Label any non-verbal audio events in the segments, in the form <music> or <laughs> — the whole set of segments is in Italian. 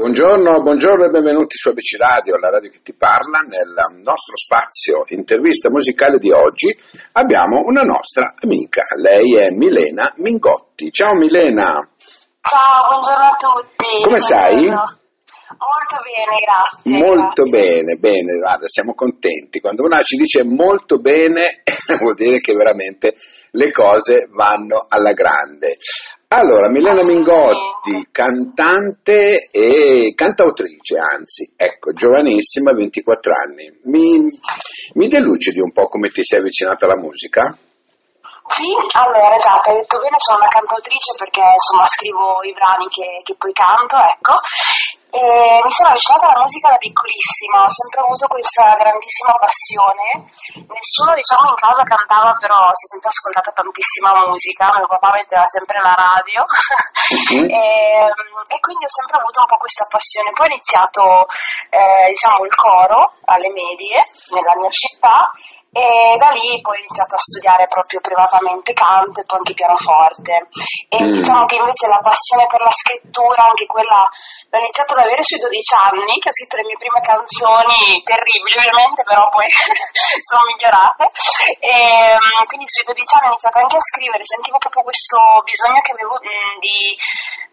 Buongiorno, buongiorno e benvenuti su ABC Radio, la radio che ti parla. Nel nostro spazio intervista musicale di oggi abbiamo una nostra amica. Lei è Milena Mingotti. Ciao Milena. Ciao, buongiorno a tutti. Come stai? Molto bene, grazie. Molto grazie. bene, bene, guarda, siamo contenti. Quando una ci dice molto bene <laughs> vuol dire che veramente le cose vanno alla grande. Allora, Milena Mingotti, cantante e cantautrice, anzi, ecco, giovanissima, 24 anni. Mi, mi delucidi un po' come ti sei avvicinata alla musica? Sì, allora esatto, hai detto bene, sono una cantautrice perché insomma scrivo i brani che, che poi canto, ecco. E mi sono avvicinata alla musica da piccolissima, ho sempre avuto questa grandissima passione. Nessuno diciamo in casa cantava, però si è sempre ascoltata tantissima musica, mio papà metteva sempre la radio Mhm. <laughs> e, e quindi ho sempre avuto un po' questa passione. Poi ho iniziato eh, diciamo il coro alle medie nella mia città e da lì poi ho iniziato a studiare proprio privatamente canto e poi anche pianoforte. E Mm. diciamo che invece la passione per la scrittura anche quella l'ho iniziato ad avere sui 12 anni che ho scritto le mie prime canzoni terribili ovviamente però poi <laughs> sono migliorate. E mm, quindi sui 12 anni ho iniziato anche a scrivere sentivo proprio questo bisogno che avevo mm, di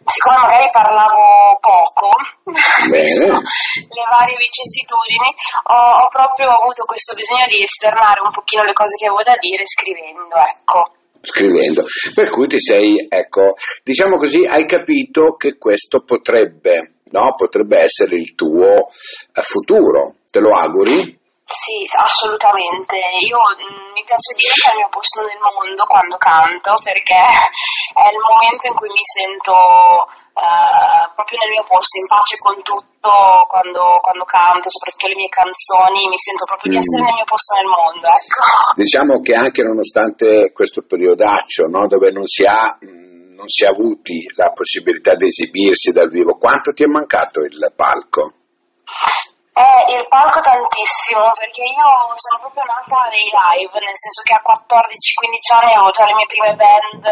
siccome magari parlavo poco <laughs> le varie vicissitudini ho, ho proprio avuto questo bisogno di esternare un pochino le cose che avevo da dire scrivendo, ecco. scrivendo. Per cui ti sei, ecco, diciamo così, hai capito che questo potrebbe, no? Potrebbe essere il tuo eh, futuro. Te lo auguri? Sì, assolutamente. Io mm, mi piace dire che è il mio posto nel mondo quando canto perché è il momento in cui mi sento eh, proprio nel mio posto, in pace con tutto quando, quando canto, soprattutto le mie canzoni, mi sento proprio di Mm. essere nel mio posto nel mondo, ecco. <laughs> Diciamo che anche nonostante questo periodaccio, no? Dove non si ha, mh, non si è avuti la possibilità di esibirsi dal vivo, quanto ti è mancato il palco? Eh, il palco tantissimo, perché io sono proprio nata nei live, nel senso che a 14-15 anni avevo già le mie prime band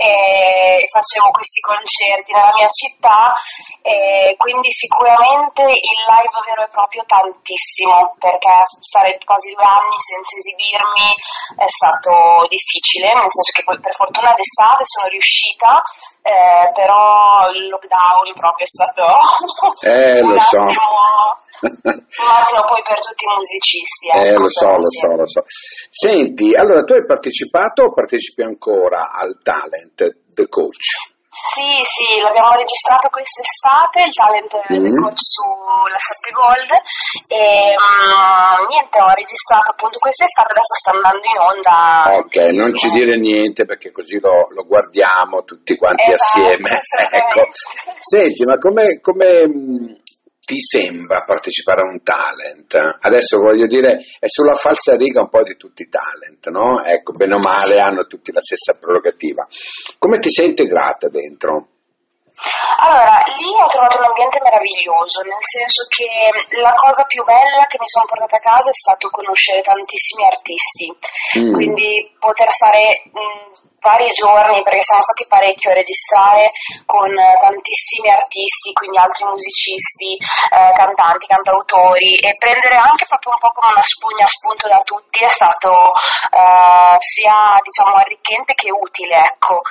e facevo questi concerti nella mia città, e quindi sicuramente il live vero e proprio tantissimo, perché stare quasi due anni senza esibirmi è stato difficile, nel senso che poi per fortuna d'estate sono riuscita, eh, però il lockdown proprio è stato Eh, lo so. attimo Immagino poi per tutti i musicisti. Eh, ecco, lo so, lo so, lo so. Senti, allora tu hai partecipato o partecipi ancora al Talent The Coach? Sì, sì, l'abbiamo registrato quest'estate, il talent del Mm. coach sulla 7 Gold e mm, niente, ho registrato appunto quest'estate, adesso sta andando in onda. Ok, non ci dire niente perché così lo, lo guardiamo tutti quanti Esatto, assieme. <laughs> ecco. Senti, ma come, come, mh, ti sembra partecipare a un talent? Adesso voglio dire, è sulla falsa riga un po' di tutti i talent, no? Ecco, bene o male hanno tutti la stessa prerogativa. Come ti sei integrata dentro? Allora, lì ho trovato un ambiente meraviglioso, nel senso che la cosa più bella che mi sono portata a casa è stato conoscere tantissimi artisti, Mm. quindi poter stare mh, vari giorni, perché siamo stati parecchio a registrare con eh, tantissimi artisti, quindi altri musicisti, eh, cantanti, cantautori e prendere anche proprio un po' come una spugna spunto da tutti è stato eh, sia diciamo arricchente che utile, ecco.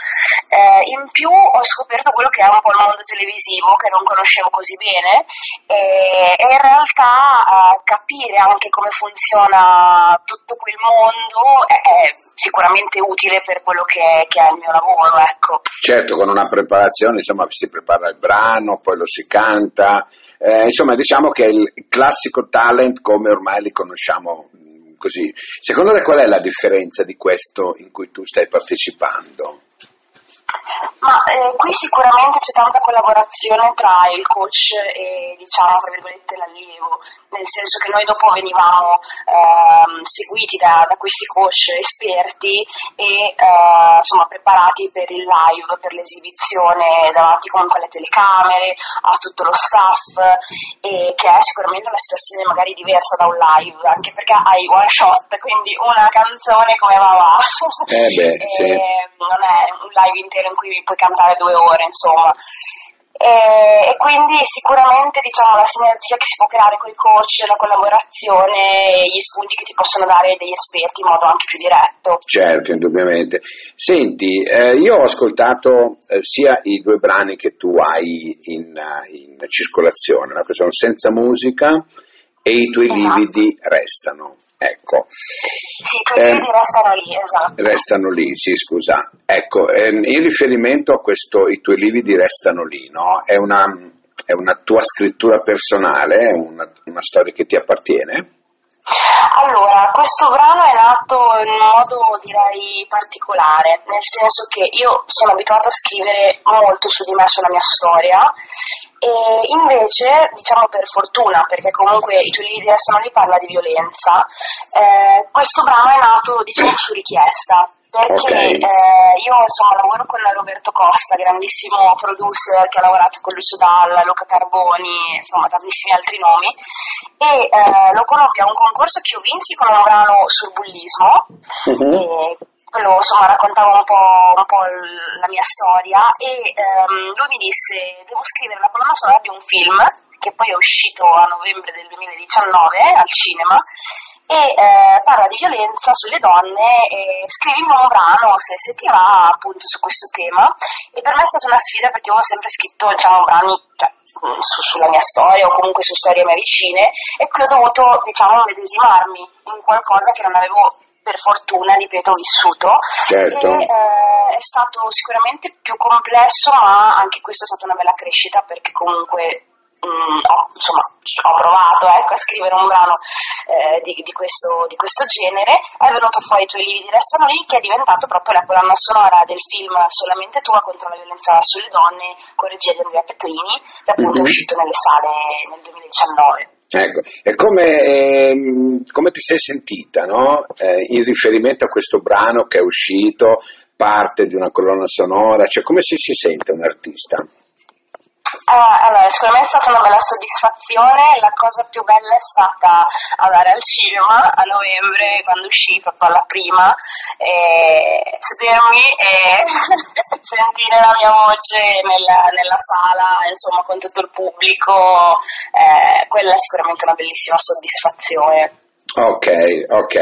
Eh, in più ho scoperto quello che è un po' il mondo televisivo che non conoscevo così bene e, e in realtà eh, capire anche come funziona tutto quel mondo è, è sicuramente utile per quello che, che è il mio lavoro, ecco. Certo, con una preparazione, insomma, si prepara il brano, poi lo si canta. Eh, insomma, diciamo che è il classico talent come ormai li conosciamo mh, così. Secondo te qual è la differenza di questo in cui tu stai partecipando? Ma eh, qui sicuramente c'è tanta collaborazione tra il coach e diciamo tra virgolette l'allievo, nel senso che noi dopo venivamo ehm, seguiti da, da questi coach esperti e eh, insomma preparati per il live, per l'esibizione davanti comunque alle telecamere, a tutto lo staff e che è sicuramente una situazione magari diversa da un live, anche perché hai one shot, quindi una canzone come va va. Eh beh, sì. <laughs> non è un live intero in cui puoi cantare due ore, insomma. e, e, quindi sicuramente diciamo, la sinergia che si può creare con i coach, la collaborazione, gli spunti che ti possono dare degli esperti in modo anche più diretto. Certo, indubbiamente. Senti, eh, io ho ascoltato eh, sia i due brani che tu hai in, in circolazione, no? che Senza musica e I tuoi esatto. lividi restano. Ecco. Sì, i tuoi eh, lividi restano lì, esatto. Restano lì, sì, scusa. Ecco, ehm, in riferimento a questo I tuoi lividi restano lì, no? È una, è una tua scrittura personale, è una, una storia che ti appartiene? Allora, questo brano è nato in un modo direi particolare, nel senso che io sono abituata a scrivere molto su di me, sulla mia storia e invece, diciamo per fortuna, perché comunque i tuoi libri adesso non li parla di violenza, eh, questo brano è nato diciamo su richiesta, perché okay. eh, io insomma lavoro con Roberto Costa, grandissimo producer che ha lavorato con Lucio Dalla, Luca Carboni, insomma tantissimi altri nomi, e eh, lo conobbi a un concorso che io vinsi con un brano sul bullismo. Uh-huh quello insomma raccontava un po', un po la mia storia e um, lui mi disse devo scrivere la colonna sonora di un film che poi è uscito a novembre del 2019 al cinema e eh, parla di violenza sulle donne e scrivi un brano se, se, ti va appunto su questo tema. E per me è stata una sfida perché io ho sempre scritto diciamo brani cioè, su, sulla mia storia o comunque su storie a vicine e qui ho dovuto diciamo medesimarmi in qualcosa che non avevo per fortuna, ripeto, vissuto. Certo. E, eh, è stato sicuramente più complesso, ma anche questo è stata una bella crescita perché comunque Mm, ho, insomma, ho provato ecco, a scrivere un brano eh, di, di, questo, di, questo, genere, è venuto fuori i tuoi lividi restano lì, che è diventato proprio la colonna sonora del film Solamente tua contro la violenza sulle donne, con regia di Andrea Petrini, che appunto mm-hmm. è mhm. uscito nelle sale nel 2019. Ecco, e come, eh, come, ti sei sentita no? eh, in riferimento a questo brano che è uscito, parte di una colonna sonora, cioè come si, si sente un artista? Uh, allora, sicuramente è stata una bella soddisfazione, la cosa più bella è stata andare al cinema a novembre quando uscì proprio la prima, e sedermi e <laughs> sentire la mia voce nella, nella, sala, insomma con tutto il pubblico, eh, quella è sicuramente una bellissima soddisfazione. Ok, ok.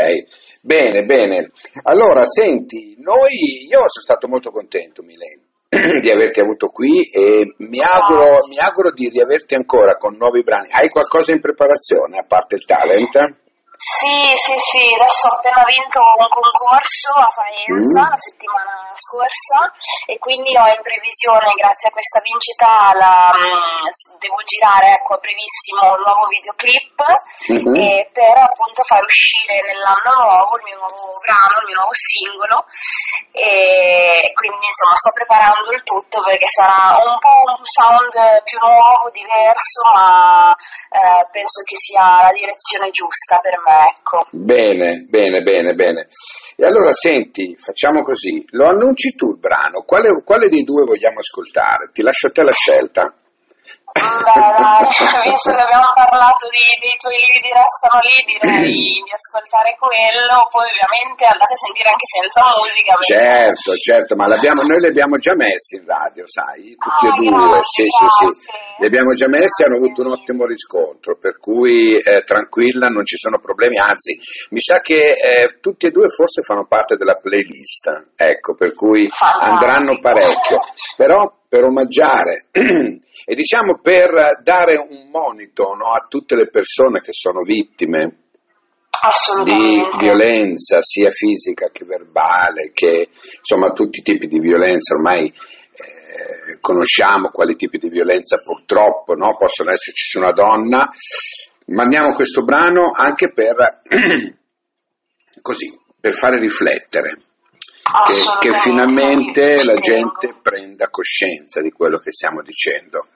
Bene, bene. Allora, senti, noi, io sono stato molto contento, Milena <clears throat> di averti avuto qui e mi auguro, mi auguro di riaverti ancora con nuovi brani. Hai qualcosa in preparazione a parte il talent? Sì, sì, sì, adesso ho appena vinto un concorso a Faenza mm. la settimana scorsa e quindi ho in previsione, grazie a questa vincita, la, um, devo girare ecco, a brevissimo un nuovo videoclip mm-hmm. per appunto far uscire nell'anno nuovo il mio nuovo brano, il mio nuovo singolo e quindi insomma sto preparando il tutto perché sarà un po' un sound più nuovo, diverso, ma eh, penso che sia la direzione giusta per me ecco. Bene, bene, bene, bene. E allora senti, facciamo così, lo annunci tu il brano, quale, quale dei due vogliamo ascoltare? Ti lascio a te la scelta. Beh, visto che abbiamo parlato di, dei tuoi lividi restano lì, direi di ascoltare quello, poi ovviamente andate a sentire anche senza musica. Certo, certo, ma noi li abbiamo già messi in radio, sai, tutti ah, e due, grazie, sì, sì, sì, li abbiamo già messi e hanno avuto un ottimo riscontro, per cui eh, tranquilla, non ci sono problemi, anzi, mi sa che eh, tutti e due forse fanno parte della playlist, ecco, per cui andranno parecchio, però per omaggiare. <clears throat> E diciamo per dare un monito no, a tutte le persone che sono vittime di violenza sia fisica che verbale, che insomma tutti i tipi di violenza. Ormai eh, conosciamo quali tipi di violenza purtroppo no, possono esserci su una donna. Mandiamo questo brano anche per <clears throat> così, per fare riflettere che, che finalmente la gente prenda coscienza di quello che stiamo dicendo.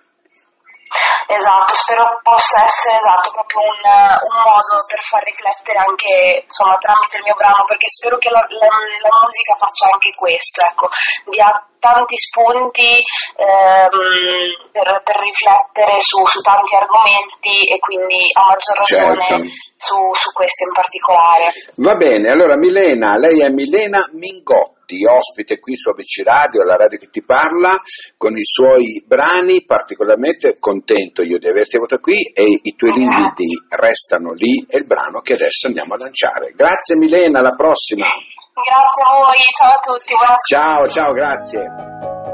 Esatto, spero possa essere esatto, proprio un, un, modo per far riflettere anche insomma, tramite il mio brano, perché spero che la, la, la musica faccia anche questo, ecco, dia tanti spunti ehm, per, per, riflettere su, su, tanti argomenti e quindi a maggior ragione certo. su, su questo in particolare. Va bene, allora Milena, lei è Milena Mingotti Mingotti, ospite qui su ABC Radio, la radio che ti parla, con i suoi brani, particolarmente contento io di averti avuto qui e i tuoi lividi restano lì e il brano che adesso andiamo a lanciare. Grazie Milena, alla prossima. Grazie a voi, ciao a tutti. Ciao, ciao, grazie.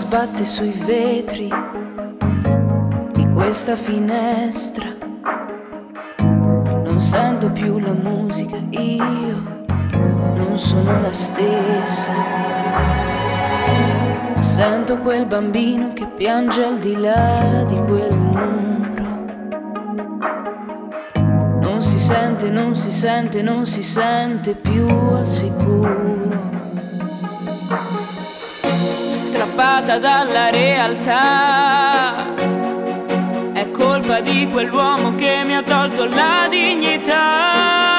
Sbatte sui vetri di questa finestra. Non sento più la musica, io non sono la stessa. Sento quel bambino che piange al di là di quel muro. Non si sente, non si sente, non si sente più al sicuro strappata dalla realtà. È colpa di quell'uomo che mi ha tolto la dignità.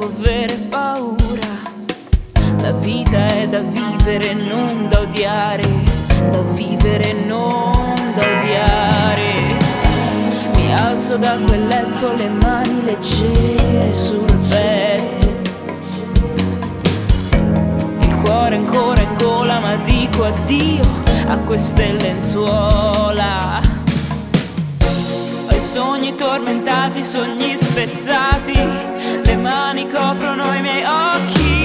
Devo avere paura. La vita è da vivere, non da odiare, da vivere, non da odiare. Mi alzo da quel letto, le mani leggere sul petto. Il cuore ancora in gola, ma dico addio a queste lenzuola sogni tormentati, sogni spezzati, mani coprono i miei occhi.